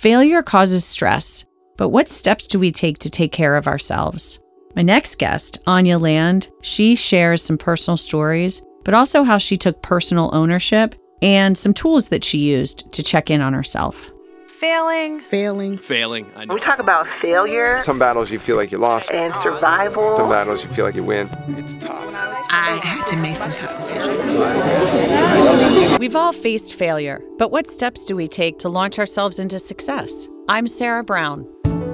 Failure causes stress, but what steps do we take to take care of ourselves? My next guest, Anya Land, she shares some personal stories, but also how she took personal ownership and some tools that she used to check in on herself. Failing. Failing. Failing. I know. We talk about failure Some battles you feel like you lost. and survival. Some battles you feel like you win. It's tough. I had to make some tough decisions. We've all faced failure, but what steps do we take to launch ourselves into success? I'm Sarah Brown,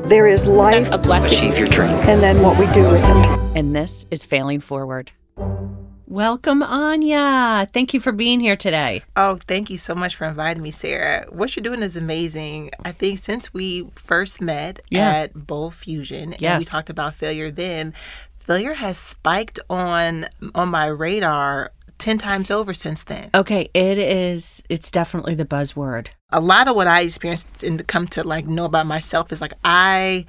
There is life a blessing, Achieve your dream. and then what we do with it. and this is Failing Forward. Welcome, Anya. Thank you for being here today. Oh, thank you so much for inviting me, Sarah. What you're doing is amazing. I think since we first met Yeah. at Bold Fusion and we talked about failure then, failure has spiked on on my radar 10 times over since then. Okay, it is, it's definitely the buzzword. a lot of what I experienced and come to like know about myself is like I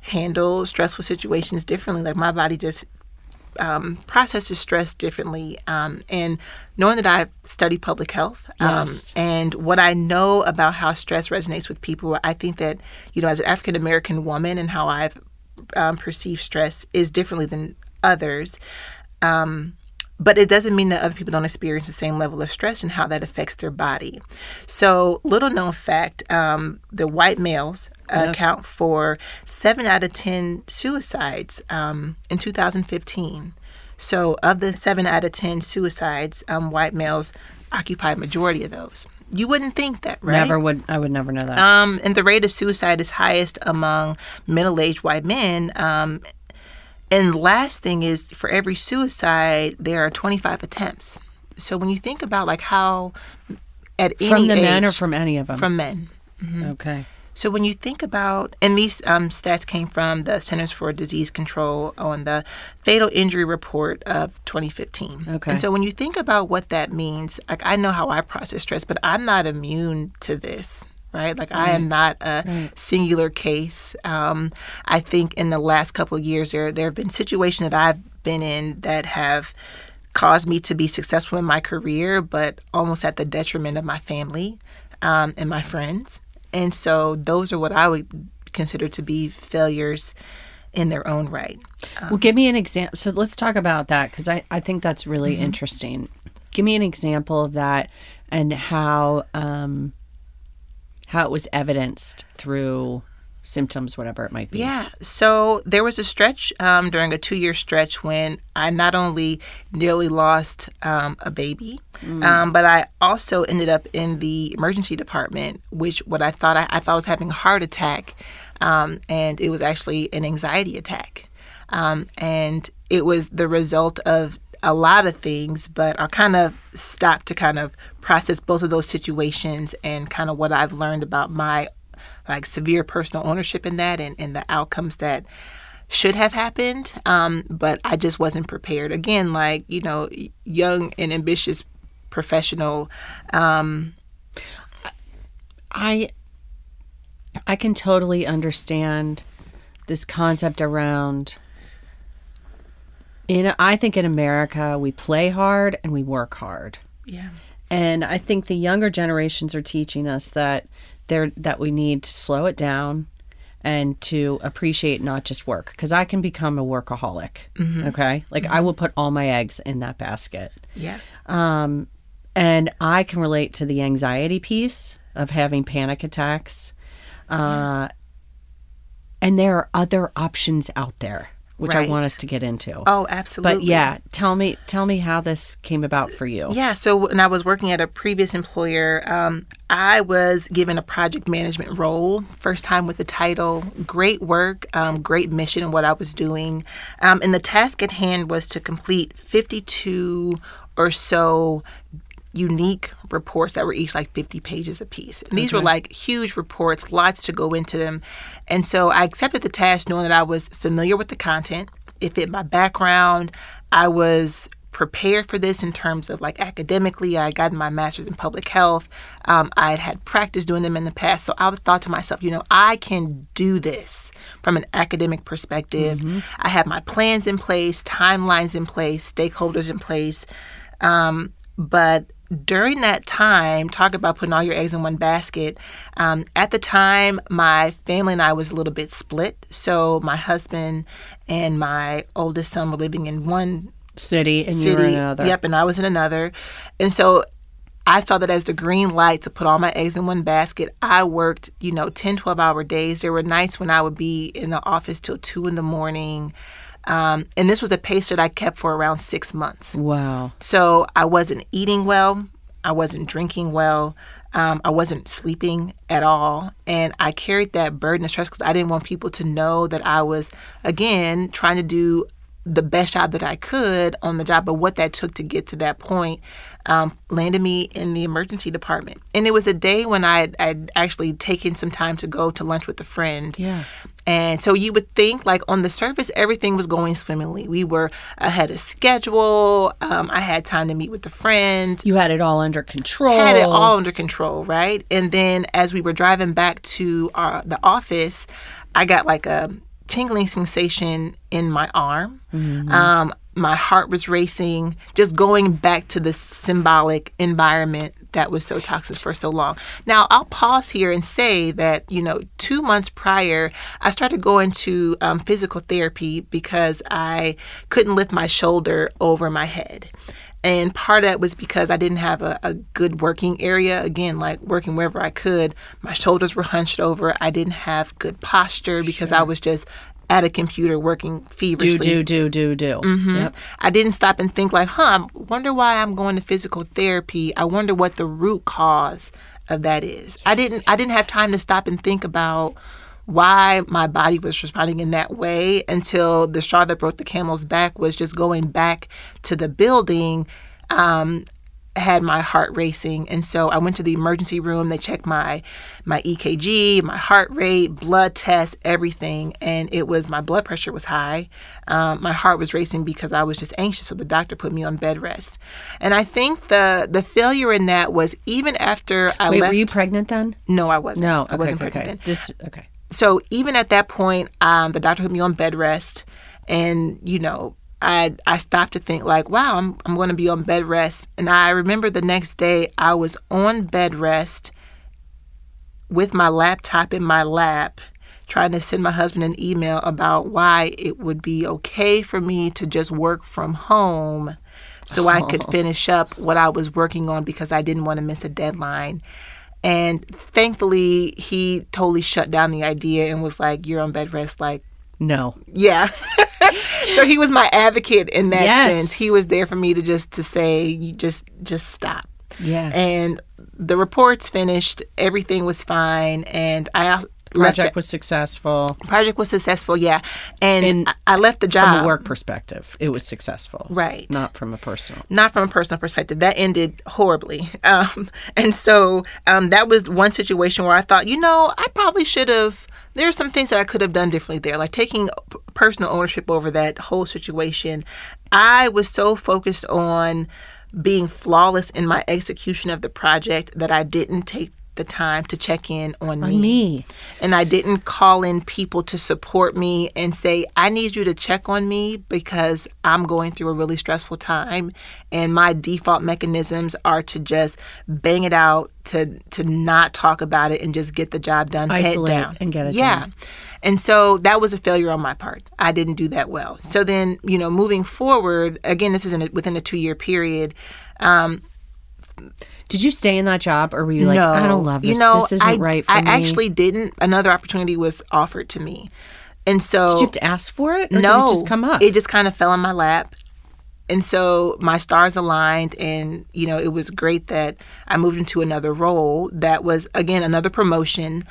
handle stressful situations differently. Like my body just um, processes stress differently. Um, and knowing that I study public health um, Yes. and what I know about how stress resonates with people, I think that, you know, as an African American woman and how I've um, perceived stress is differently than others. Um, but it doesn't mean that other people don't experience the same level of stress and how that affects their body. So, little known fact um, the white males account for seven out of 10 suicides um, in 2015. So, of the seven out of 10 suicides, um, white males occupy a majority of those. You wouldn't think that, right? Never would, I would never know that. Um, and the rate of suicide is highest among middle-aged white men. Um, and last thing is, for every suicide, there are 25 attempts. So when you think about like how at any from the men or from any of them? from men. okay. So when you think about, and these um, stats came from the Centers for Disease Control on the Fatal Injury Report of 2015. Okay. And so when you think about what that means, like I know how I process stress, but I'm not immune to this. Right, like I am not a singular case. Um, I think in the last couple of years, there there have been situations that I've been in that have caused me to be successful in my career, but almost at the detriment of my family um, and my friends. And so those are what I would consider to be failures in their own right. well, give me an example. So let's talk about that because I, I think that's really Mm-hmm. interesting. Give me an example of that and how um, how it was evidenced through symptoms, whatever it might be. Yeah. So there was a stretch um, during a two year stretch when I not only nearly lost um, a baby, um, but I also ended up in the emergency department, which what I thought I, I thought I was having a heart attack, um, and it was actually an anxiety attack, um, and it was the result of a lot of things, but I'll kind of stop to kind of process both of those situations and kind of what I've learned about my like severe personal ownership in that and, and the outcomes that should have happened. Um, but I just wasn't prepared. Again, like, you know, young and ambitious professional. Um, I I can totally understand this concept around in I think in America we play hard and we work hard. yeah. And I think the younger generations are teaching us that they're that we need to slow it down and to appreciate not just work because I can become a workaholic. Okay? Like I will put all my eggs in that basket. Yeah. Um, and I can relate to the anxiety piece of having panic attacks. Uh, and there are other options out there, which I want us to get into. Oh, absolutely. but yeah, tell me, tell me how this came about for you. Yeah, so when I was working at a previous employer, um, I was given a project management role, first time with the title. Great work, um, great mission in what I was doing. Um, and the task at hand was to complete 52 or so unique reports that were each like 50 pages apiece. And these were like huge reports, lots to go into them. And so I accepted the task knowing that I was familiar with the content. It fit my background. I was prepared for this in terms of like academically. I had gotten my master's in public health. Um, I had had practice doing them in the past. So I thought to myself, you know, I can do this from an academic perspective. I have my plans in place, timelines in place, stakeholders in place. Um, but during that time, talk about putting all your eggs in one basket. Um, at the time, my family and I was a little bit split. So my husband and my oldest son were living in one City and you city. were in another. Yep, and I was in another. And so I saw that as the green light to put all my eggs in one basket. I worked, you know, 10, 12 hour days. There were nights when I would be in the office till two in the morning. Um, and this was a pace that I kept for around six months. Wow. So I wasn't eating well. I wasn't drinking well. Um, I wasn't sleeping at all. And I carried that burden of stress because I didn't want people to know that I was, again, trying to do the best job that I could on the job. But what that took to get to that point um, landed me in the emergency department. And it was a day when I I'd actually taken some time to go to lunch with a friend. Yeah. And so you would think, like on the surface, everything was going swimmingly. We were ahead of schedule. Um, I had time to meet with a friend. You had it all under control. Had it all under control, right? And then as we were driving back to our, the office, I got like a tingling sensation in my arm. Um, my heart was racing, just going back to the symbolic environment that was so toxic for so long. Now, I'll pause here and say that, you know, two months prior, I started going to um, physical therapy because I couldn't lift my shoulder over my head. And part of that was because I didn't have a, a good working area. Again, like working wherever I could. My shoulders were hunched over. I didn't have good posture because I was just at a computer working feverishly. do do do do do. Mm-hmm. Yep. I didn't stop and think like, huh, I wonder why I'm going to physical therapy. I wonder what the root cause of that is. I didn't I didn't have time to stop and think about why my body was responding in that way until the straw that broke the camel's back was just going back to the building um, had my heart racing. And so I went to the emergency room. They checked my my EKG my heart rate blood tests everything. And it was my blood pressure was high. Um, my heart was racing because I was just anxious. So the doctor put me on bed rest. And I think the the failure in that was even after I Wait, left were you pregnant then? no I wasn't. No, I wasn't okay, pregnant okay. then This okay. so even at that point, um, the doctor put me on bed rest, and you know, I I stopped to think like, wow, I'm I'm going to be on bed rest, and I remember the next day I was on bed rest with my laptop in my lap. Trying to send my husband an email about why it would be okay for me to just work from home so I could finish up what I was working on because I didn't want to miss a deadline. And thankfully, he totally shut down the idea and was like, You're on bed rest. Like, No. yeah. so he was my advocate in that Yes. sense. He was there for me to just to say, you just just stop. Yeah. And the reports finished, everything was fine, and I Project the- was successful. project was successful, yeah. And In- I, I left the job From a work perspective, it was successful. Right. Not from a personal. not from a personal perspective. That ended horribly. Um, and so um, that was one situation where I thought, you know, I probably should have. There are some things that I could have done differently there, like taking personal ownership over that whole situation. I was so focused on being flawless in my execution of the project that I didn't take the time to check in on me. me. And I didn't call in people to support me and say, I need you to check on me because I'm going through a really stressful time. And my default mechanisms are to just bang it out, to to not talk about it and just get the job done. Isolate head down. and get it yeah. done. Yeah. And so that was a failure on my part. I didn't do that well. So then, you know, moving forward, again, this is in a, within a two year period. Um, Did you stay in that job, or were you like, no, I don't love this. You know, this isn't I, right for I me? I actually didn't. Another opportunity was offered to me, and so Did you have to ask for it, or no, did it just come up? It just kind of fell in my lap. And so my stars aligned, and you know, it was great that I moved into another role that was, again, another promotion,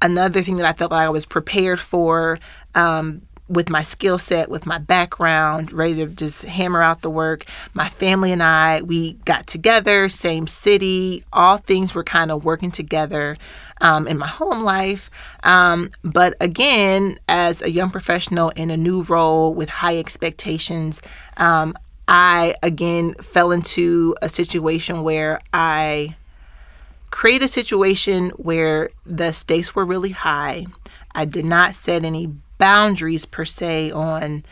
another thing that I felt like I was prepared for um, with my skill set, with my background, ready to just hammer out the work. My family and I, we got together, same city, all things were kind of working together um, in my home life. Um, but again, as a young professional in a new role with high expectations, um, I again fell into a situation where I create a situation where the stakes were really high. I did not set any boundaries per se on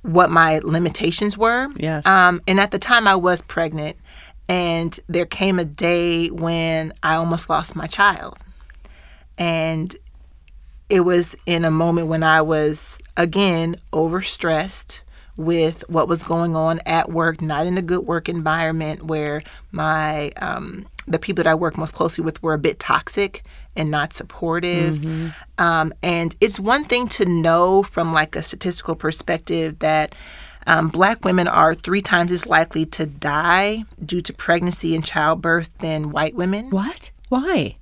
what my limitations were. Yes. Um, and at the time, I was pregnant. And there came a day when I almost lost my child. And it was in a moment when I was, again, overstressed with what was going on at work, not in a good work environment where my um, the people that I work most closely with were a bit toxic and not supportive. Um, and it's one thing to know from like a statistical perspective that um, black women are three times as likely to die due to pregnancy and childbirth than white women What? Why?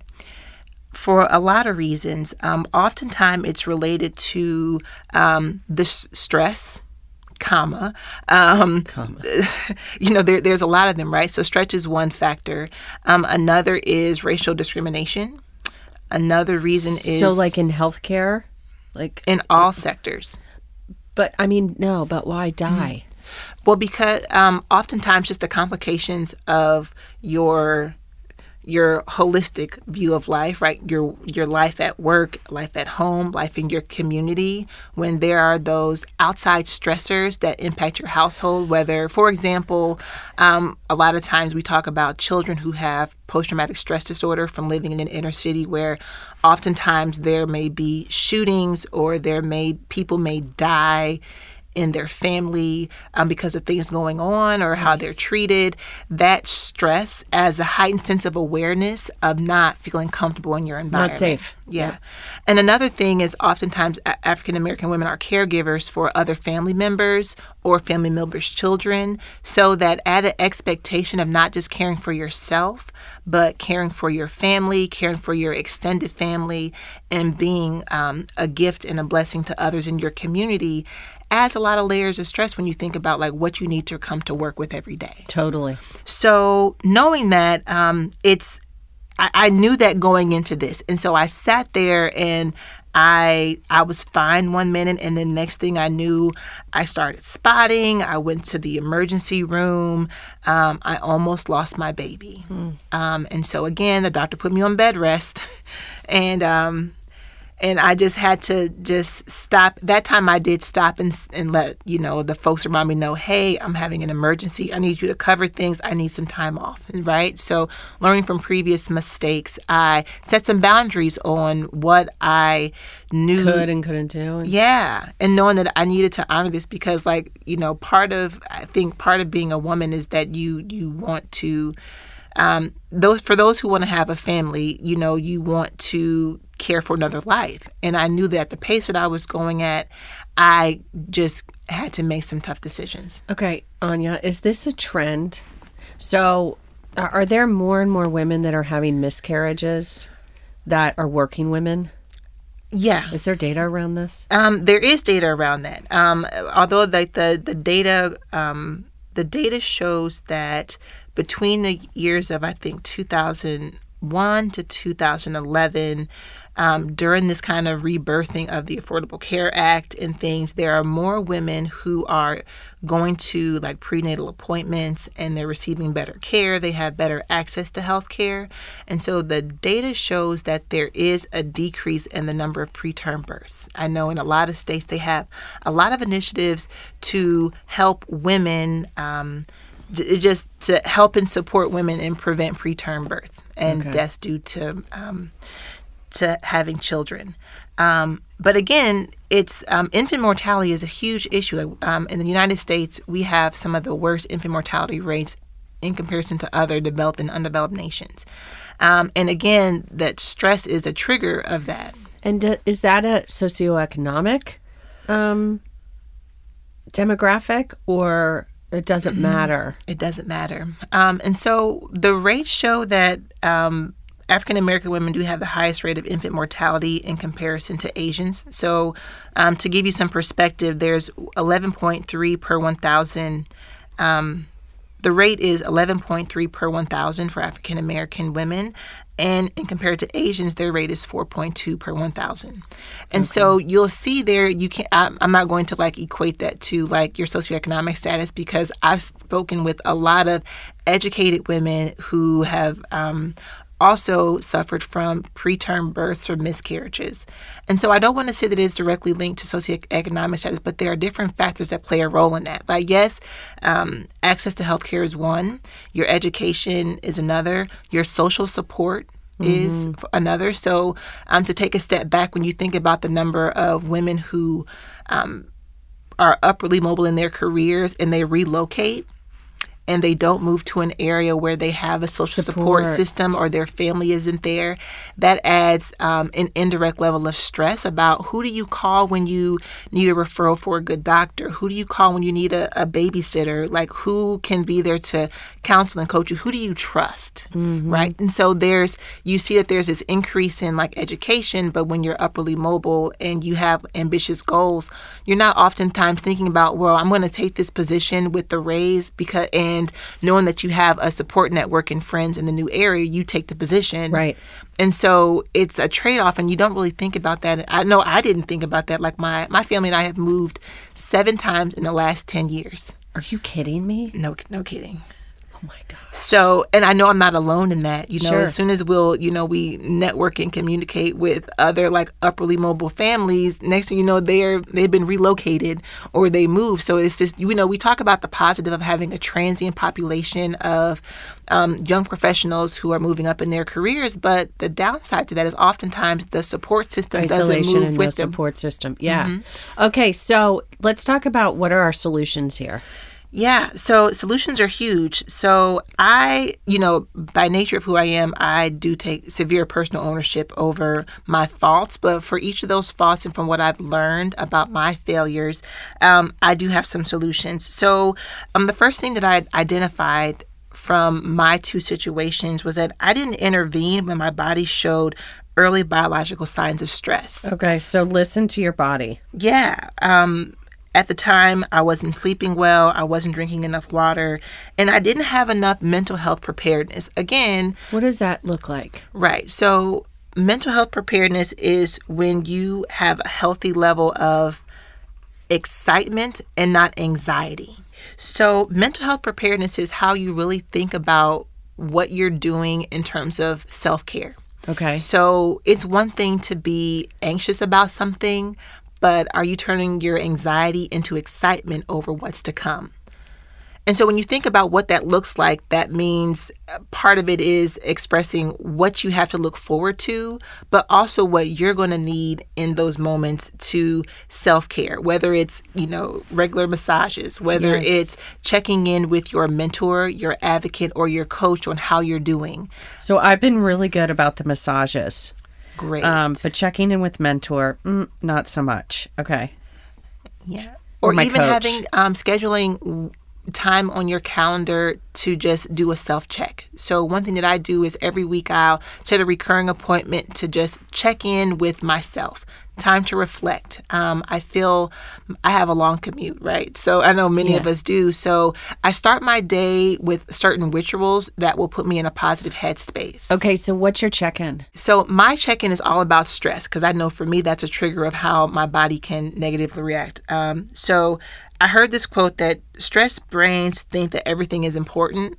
for a lot of reasons. Um, oftentimes, it's related to um, the s- stress, comma. Um, you know, there, there's a lot of them, right? So, stress is one factor. Um, another is racial discrimination. Another reason is so, like in healthcare, like, in all sectors. but I mean, no, but why die? Well, because um, oftentimes just the complications of your your holistic view of life, right? Your your life at work, life at home, life in your community. When there are those outside stressors that impact your household, whether, for example, um, a lot of times we talk about children who have post traumatic stress disorder from living in an inner city, where oftentimes there may be shootings or there may people may die in their family um, because of things going on or how they're treated. That stress as a heightened sense of awareness of not feeling comfortable in your environment. Not safe. Yeah. And another thing is oftentimes African American women are caregivers for other family members or family members' children. So that added expectation of not just caring for yourself, but caring for your family, caring for your extended family, and being um, a gift and a blessing to others in your community adds a lot of layers of stress when you think about like what you need to come to work with every day. Totally. So knowing that, um, it's I, I knew that going into this, and so I sat there and I I was fine one minute, and then next thing I knew, I started spotting. I went to the emergency room. Um, I almost lost my baby, um, and so again, the doctor put me on bed rest, and um, and I just had to just stop. That time I did stop and and let you know the folks around me know, hey, I'm having an emergency. I need you to cover things. I need some time off. Right. So learning from previous mistakes, I set some boundaries on what I knew Could and couldn't do. Yeah, and knowing that I needed to honor this because, like, you know, part of I think part of being a woman is that you you want to, um, those for those who want to have a family, you know, you want to care for another life, and I knew that the pace that I was going at, I just had to make some tough decisions. Okay, Anya, is this a trend? So, are there more and more women that are having miscarriages that are working women? Yeah, Is there data around this? Um, there is data around that. Um, although like the the data um, the data shows that between the years of I think 2001 to 2011, um, during this kind of rebirthing of the Affordable Care Act and things, there are more women who are going to like prenatal appointments and they're receiving better care. They have better access to health care. And so the data shows that there is a decrease in the number of preterm births. I know in a lot of states they have a lot of initiatives to help women. Um, just to help and support women and prevent preterm birth and Okay. deaths due to um, to having children. Um, but again, it's um, infant mortality is a huge issue. Um, in the United States, we have some of the worst infant mortality rates in comparison to other developed and undeveloped nations. Um, and again, that stress is a trigger of that. And d- is that a socioeconomic um, demographic, or it doesn't matter? It doesn't matter. Um, and so the rates show that um, African American women do have the highest rate of infant mortality in comparison to Asians. So, um, to give you some perspective, there's 11.3 per 1,000. Um, the rate is 11.3 per 1,000 for African American women. And in compared to Asians, their rate is 4.2 per 1,000. And so you'll see there, you can I'm I'm not going to like equate that to like your socioeconomic status because I've spoken with a lot of educated women who have um, also suffered from preterm births or miscarriages. And so I don't want to say that it's directly linked to socioeconomic status, but there are different factors that play a role in that. Like, yes, um, access to healthcare is one, your education is another, your social support is f- another. So, um, to take a step back, when you think about the number of women who um, are upwardly mobile in their careers and they relocate and they don't move to an area where they have a social support, Support. system or their family isn't there, that adds um, an indirect level of stress about who do you call when you need a referral for a good doctor? Who do you call when you need a, a babysitter? Like, who can be there to counsel and coach you? Who do you trust? Mm-hmm. Right. And so there's, you see that there's this increase in like education, but when you're upperly mobile and you have ambitious goals, you're not oftentimes thinking about, well, I'm going to take this position with the raise because, and knowing that you have a support network and friends in the new area, you take the position. Right. And so it's a trade off, and you don't really think about that. I know I didn't think about that. Like my, my family and I have moved seven times in the last 10 years. Are you kidding me? No, no kidding. Oh my god. So, and I know I'm not alone in that. You know, Sure. as soon as we'll, you know, we network and communicate with other like upperly mobile families, next thing you know, they're they've been relocated or they moved. So it's just, you know, we talk about the positive of having a transient population of um, young professionals who are moving up in their careers, but the downside to that is oftentimes the support system doesn't move and no with them. Mm-hmm. support system. Yeah. Okay, so let's talk about what are our solutions here. Yeah, so solutions are huge. So I, you know, by nature of who I am, I do take severe personal ownership over my faults. But for each of those faults and from what I've learned about my failures, um, I do have some solutions. So um, the first thing that I identified from my two situations was that I didn't intervene when my body showed early biological signs of stress. Okay, so listen to your body. Yeah. Um, at the time, I wasn't sleeping well. I wasn't drinking enough water, and I didn't have enough mental health preparedness. Again, What does that look like? right. So, mental health preparedness is when you have a healthy level of excitement and not anxiety. So, mental health preparedness is how you really think about what you're doing in terms of self care. Okay. So it's one thing to be anxious about something, but are you turning your anxiety into excitement over what's to come? And so when you think about what that looks like, that means uh, part of it is expressing what you have to look forward to, but also what you're going to need in those moments to self care, whether it's, you know, regular massages, whether Yes. it's checking in with your mentor, your advocate, or your coach on how you're doing. So I've been really good about the massages. Great. Um, but checking in with mentor, mm, not so much. Okay. Yeah. Or Or, even coach. having um, scheduling time on your calendar to just do a self check. So, one thing that I do is every week I'll set a recurring appointment to just check in with myself. Time to reflect. Um, I feel I have a long commute, right? So, I know many of us do. So, I start my day with certain rituals that will put me in a positive headspace. Okay, so what's your check in? So my check-in is all about stress because I know for me that's a trigger of how my body can negatively react. Um, so I heard this quote that stress brains think that everything is important,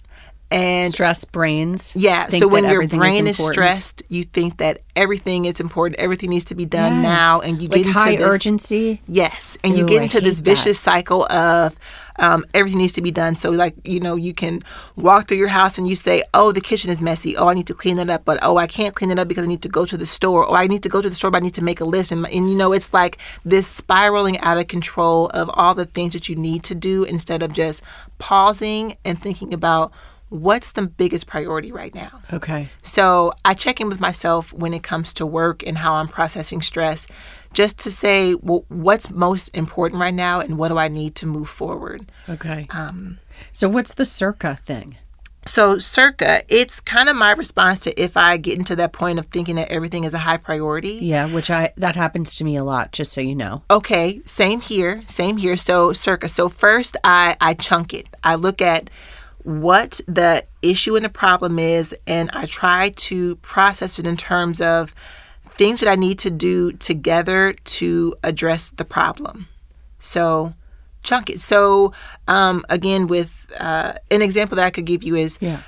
and Stress brains. yeah. So when your brain is, important. stressed, you think that everything is important, everything needs to be done Yes. now, and you like get into high this, urgency. Yes, and you get into this hate that. vicious cycle of um, everything needs to be done. So, like, you know, you can walk through your house and you say, Oh, the kitchen is messy. Oh, I need to clean it up. But, oh, I can't clean it up because I need to go to the store. Or I need to go to the store, but I need to make a list. And, and you know, it's like this spiraling out of control of all the things that you need to do instead of just pausing and thinking about what's the biggest priority right now. Okay. So I check in with myself when it comes to work and how I'm processing stress, just to say, well, what's most important right now and what do I need to move forward. Okay. Um, so what's the circa thing? So, circa, it's kind of my response to if I get into that point of thinking that everything is a high priority. Yeah, which I that happens to me a lot, just so you know. Okay, same here, same here. So circa. So first I I chunk it. I look at what the issue and the problem is and I try to process it in terms of things that I need to do together to address the problem. So chunk it. So um again with uh an example that I could give you is Yeah.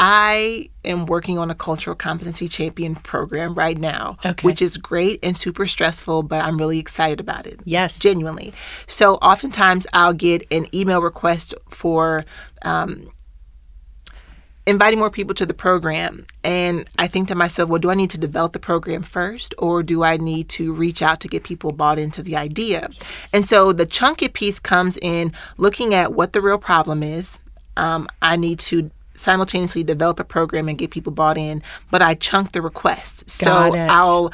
I am working on a cultural competency champion program right now, Okay. which is great and super stressful, but I'm really excited about it. Yes. Genuinely. So oftentimes I'll get an email request for um, inviting more people to the program. And I think to myself, well, do I need to develop the program first or do I need to reach out to get people bought into the idea? And so the chunky piece comes in looking at what the real problem is. Um, I need to simultaneously develop a program and get people bought in, but I chunk the request. So I'll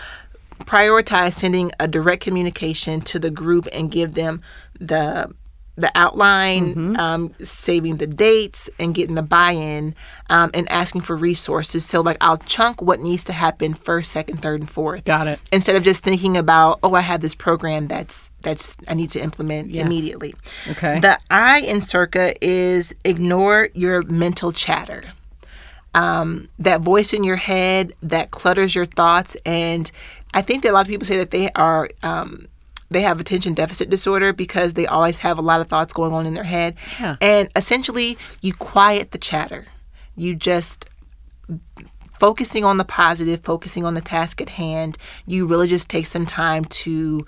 prioritize sending a direct communication to the group and give them the the outline, um, saving the dates, and getting the buy-in, um, and asking for resources. So, like, I'll chunk what needs to happen first, second, third, and fourth. Got it. Instead of just thinking about, oh, I have this program that's that's I need to implement immediately. Okay. The I in Circa is ignore your mental chatter um, that voice in your head that clutters your thoughts. And I think that a lot of people say that they are um, they have attention deficit disorder because they always have a lot of thoughts going on in their head. Yeah. And essentially, you quiet the chatter. You just focusing on the positive, focusing on the task at hand. You really just take some time to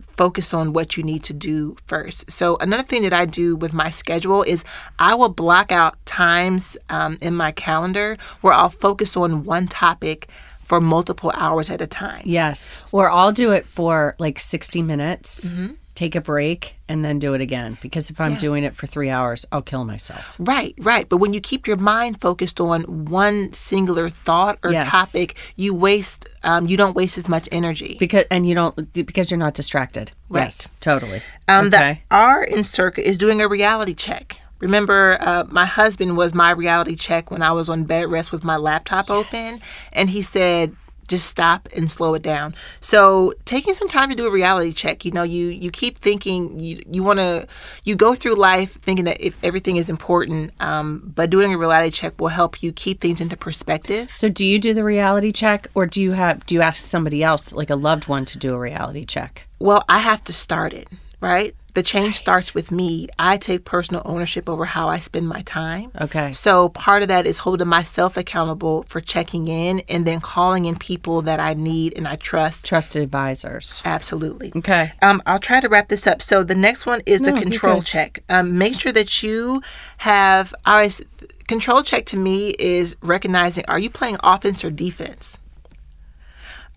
focus on what you need to do first. So another thing that I do with my schedule is I will block out times um, in my calendar where I'll focus on one topic for multiple hours at a time. Yes. Or I'll do it for like 60 minutes, Mm-hmm. take a break, and then do it again. Because if I'm doing it for three hours, I'll kill myself. Right, right. But when you keep your mind focused on one singular thought or Yes. topic, you waste. Um, you don't waste as much energy. Because and you don't because you're not distracted. Right. Yes, totally. Um, okay. The R in Circa is doing a reality check. Remember, uh, my husband was my reality check when I was on bed rest with my laptop open, and he said, "Just stop and slow it down." So, taking some time to do a reality check. You know, you you keep thinking you you want to you go through life thinking that if everything is important, um, but doing a reality check will help you keep things into perspective. so do you do the reality check or do you have do you ask somebody else, like a loved one, to do a reality check? Well, I have to start it, right? The change starts with me. I take personal ownership over how I spend my time. Okay. So part of that is holding myself accountable for checking in and then calling in people that I need and I trust. Trusted advisors. Absolutely. Okay. Um, I'll try to wrap this up. So the next one is No, the control check. Um, make sure that you have. I always control check to me is recognizing: Are you playing offense or defense?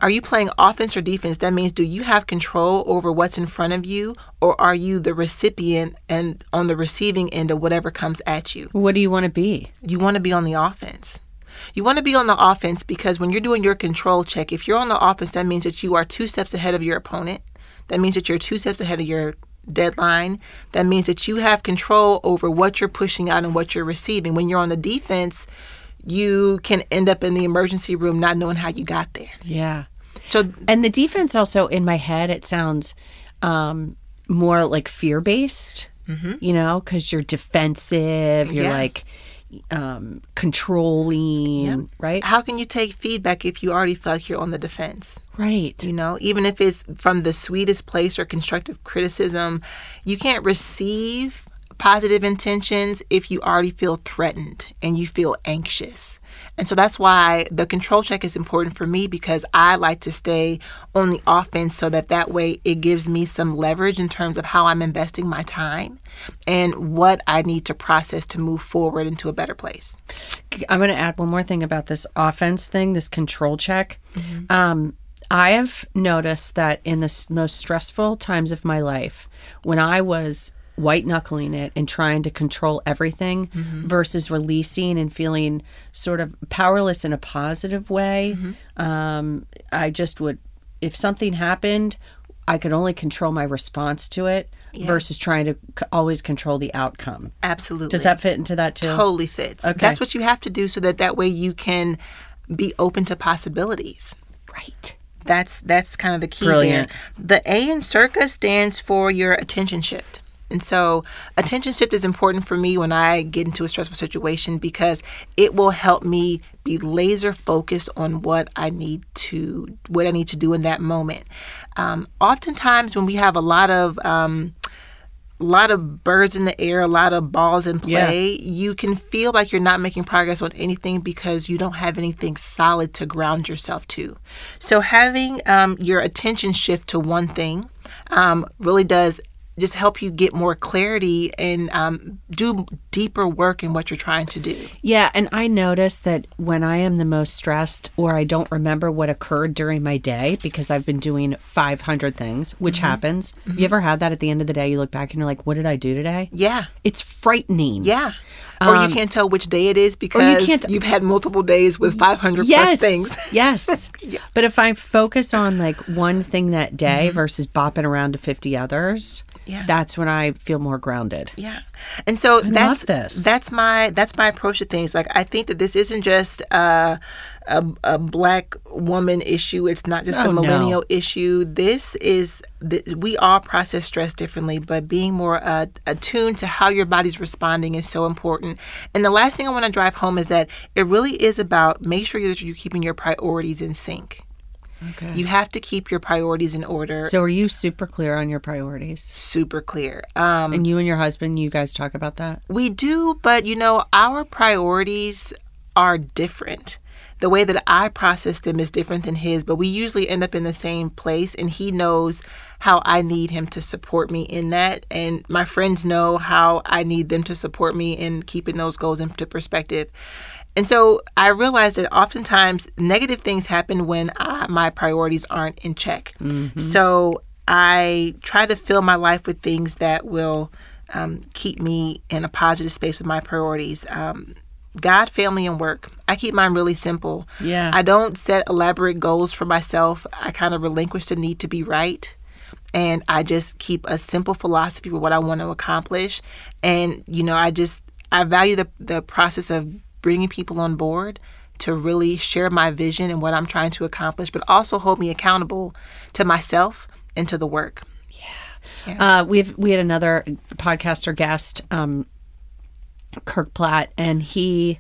Are you playing offense or defense? That means do you have control over what's in front of you, or are you the recipient and on the receiving end of whatever comes at you? What do you want to be? you want to be on the offense. You want to be on the offense because when you're doing your control check, if you're on the offense, that means that you are two steps ahead of your opponent. That means that you're two steps ahead of your deadline. That means that you have control over what you're pushing out and what you're receiving. When you're on the defense, you can end up in the emergency room not knowing how you got there. Yeah. So And the defense also in my head, it sounds um, more like fear based, you know, because you're defensive, you're Yeah. like um, controlling, right? how can you take feedback if you already feel like you're on the defense? Right. You know, even if it's from the sweetest place or constructive criticism, you can't receive positive intentions if you already feel threatened and you feel anxious. And so that's why the control check is important for me because I like to stay on the offense so that that way it gives me some leverage in terms of how I'm investing my time and what I need to process to move forward into a better place. I'm going to add one more thing about this offense thing, this control check. Um, I have noticed that in the most stressful times of my life, when I was white knuckling it and trying to control everything versus releasing and feeling sort of powerless in a positive way, um, I just would, if something happened, I could only control my response to it versus trying to c- always control the outcome. Absolutely. Does that fit into that too? totally fits. Okay. That's what you have to do so that that way you can be open to possibilities. Right. That's that's kind of the key Brilliant. there. The A in Circa stands for your attention shift. And so attention shift is important for me when I get into a stressful situation because it will help me be laser focused on what I need to what I need to do in that moment. Um, oftentimes when we have a lot of um, a lot of birds in the air, a lot of balls in Yeah. play, you can feel like you're not making progress on anything because you don't have anything solid to ground yourself to. So having um, your attention shift to one thing um, really does just help you get more clarity and um, do deeper work in what you're trying to do. Yeah, and I notice that when I am the most stressed or I don't remember what occurred during my day because I've been doing 500 things, which Mm-hmm. happens. You ever had that at the end of the day? You look back and you're like, what did I do today? Yeah. It's frightening. Yeah. Or you can't tell which day it is because Um, can't- you've had multiple days with 500 Yes. plus things. yes. But if I focus on like one thing that day versus bopping around to 50 others, Mm-hmm. Yeah. that's when I feel more grounded. Yeah. And so that's love this. that's my that's my approach to things. Like I think that this isn't just uh, a a black woman issue. It's not just Oh, a no. millennial issue. This is this, we all process stress differently, but being more uh, attuned to how your body's responding is so important. And the last thing I want to drive home is that it really is about make sure that you're keeping your priorities in sync. Okay. You have to keep your priorities in order. so are you super clear on your priorities? super clear. Um, And you and your husband, you guys talk about that? We do, but you know, our priorities are different. The way that I process them is different than his, but we usually end up in the same place, and he knows how I need him to support me in that. And my friends know how I need them to support me in keeping those goals into perspective. And so I realized that oftentimes negative things happen when I, my priorities aren't in check. So I try to fill my life with things that will um, keep me in a positive space with my priorities. Um, God, family, and work. I keep mine really simple. Yeah. I don't set elaborate goals for myself. I kind of relinquish the need to be right. And I just keep a simple philosophy for what I want to accomplish. And, you know, I just, I value the, the process of bringing people on board to really share my vision and what I'm trying to accomplish, but also hold me accountable to myself and to the work. Yeah. Uh, we've we had another podcaster guest, um, Kirk Platt, and he,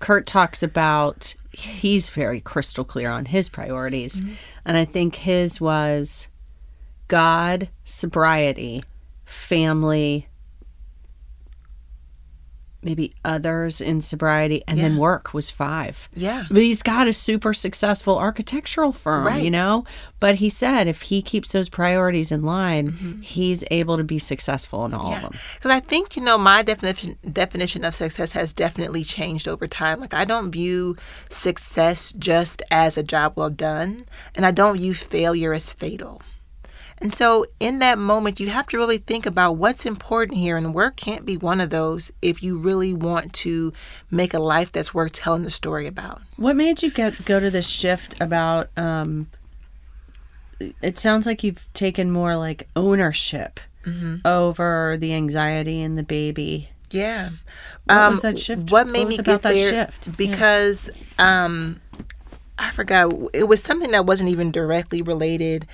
Kurt talks about he's very crystal clear on his priorities, and I think his was God, sobriety, family, maybe others in sobriety, and then work was five. Yeah. But he's got a super successful architectural firm, Right. you know? But he said if he keeps those priorities in line, mm-hmm. he's able to be successful in all of them. Because I think you know my definition definition of success has definitely changed over time. Like I don't view success just as a job well done, and I don't view failure as fatal. And so, in that moment, you have to really think about what's important here, and work can't be one of those if you really want to make a life that's worth telling the story about. What made you get go to this shift about um it sounds like you've taken more like ownership over the anxiety and the baby. Yeah. What was that shift? What What made was me about get that there? shift? Yeah. Because um, I forgot. It was something that wasn't even directly related.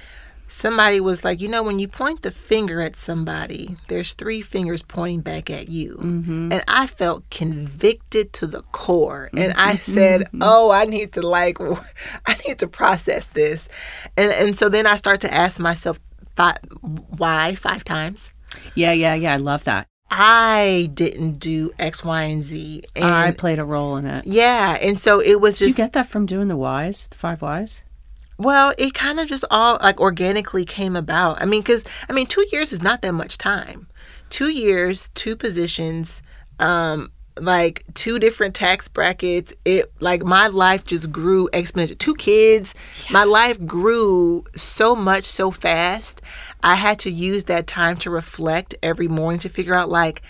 Somebody was like, you know, when you point the finger at somebody, there's three fingers pointing back at you. Mm-hmm. And I felt convicted to the core. And I Mm-hmm. said, oh, I need to like, I need to process this. And, and so then I start to ask myself, fi- why five times? Yeah, yeah, yeah. I love that. I didn't do X, Y, and Z. And I played a role in it. yeah, and so it was Did you get that from doing the whys, the five whys? Well, it kind of just all like organically came about. I mean, because I mean, two years is not that much time. Two years, two positions, um, like two different tax brackets. It like my life just grew exponentially. Two kids, my life grew so much so fast. I had to use that time to reflect every morning to figure out like.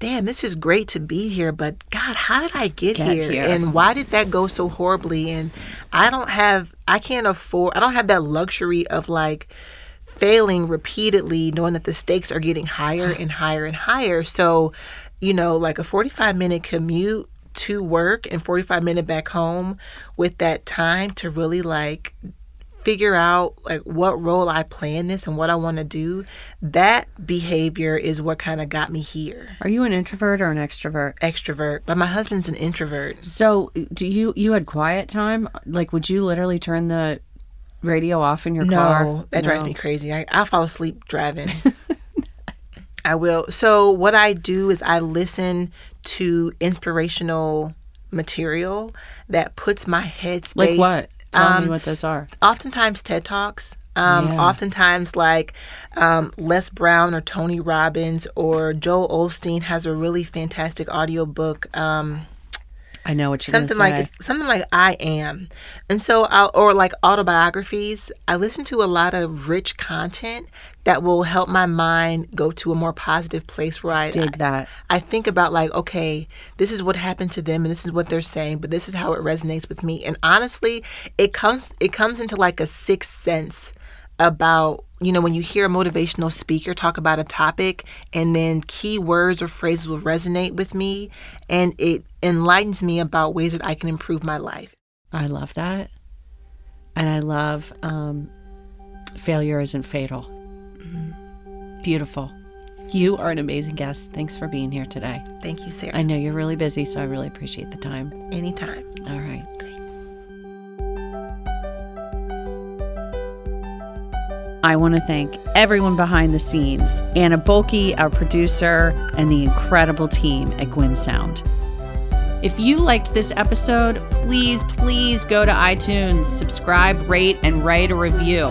Damn, this is great to be here, but God, how did I get, Get here? here. And why did that go so horribly? And I don't have, I can't afford, I don't have that luxury of like failing repeatedly, knowing that the stakes are getting higher and higher and higher. So, you know, like a 45 minute commute to work and 45 minute back home with that time to really like figure out like what role I play in this and what I want to do, that behavior is what kind of got me here. Are you an introvert or an extrovert? Extrovert, but my husband's an introvert. So, do you you had quiet time? Like, would you literally turn the radio off in your car? No, that drives me crazy. I, I fall asleep driving. I will. So what I do is I listen to inspirational material that puts my headspace. Like what? Tell um, me what those are. Oftentimes TED talks. Um, Yeah. Oftentimes, like um, Les Brown or Tony Robbins or Joel Osteen has a really fantastic audiobook. Um, I know what you're something like something like I am, and so I'll, or like autobiographies. I listen to a lot of rich content that will help my mind go to a more positive place where I Dig that. I think about like, okay, this is what happened to them and this is what they're saying, but this is how it resonates with me. And honestly, it comes it comes into like a sixth sense about, you know, when you hear a motivational speaker talk about a topic and then key words or phrases will resonate with me and it enlightens me about ways that I can improve my life. I love that. And I love um, failure isn't fatal. Mm-hmm. Beautiful. You are an amazing guest. Thanks for being here today. Thank you, Sarah. I know you're really busy, so I really appreciate the time. Anytime. All right. I want to thank everyone behind the scenes Anna Bulkey, our producer, and the incredible team at Gwyn Sound. If you liked this episode, please, please go to iTunes, subscribe, rate, and write a review.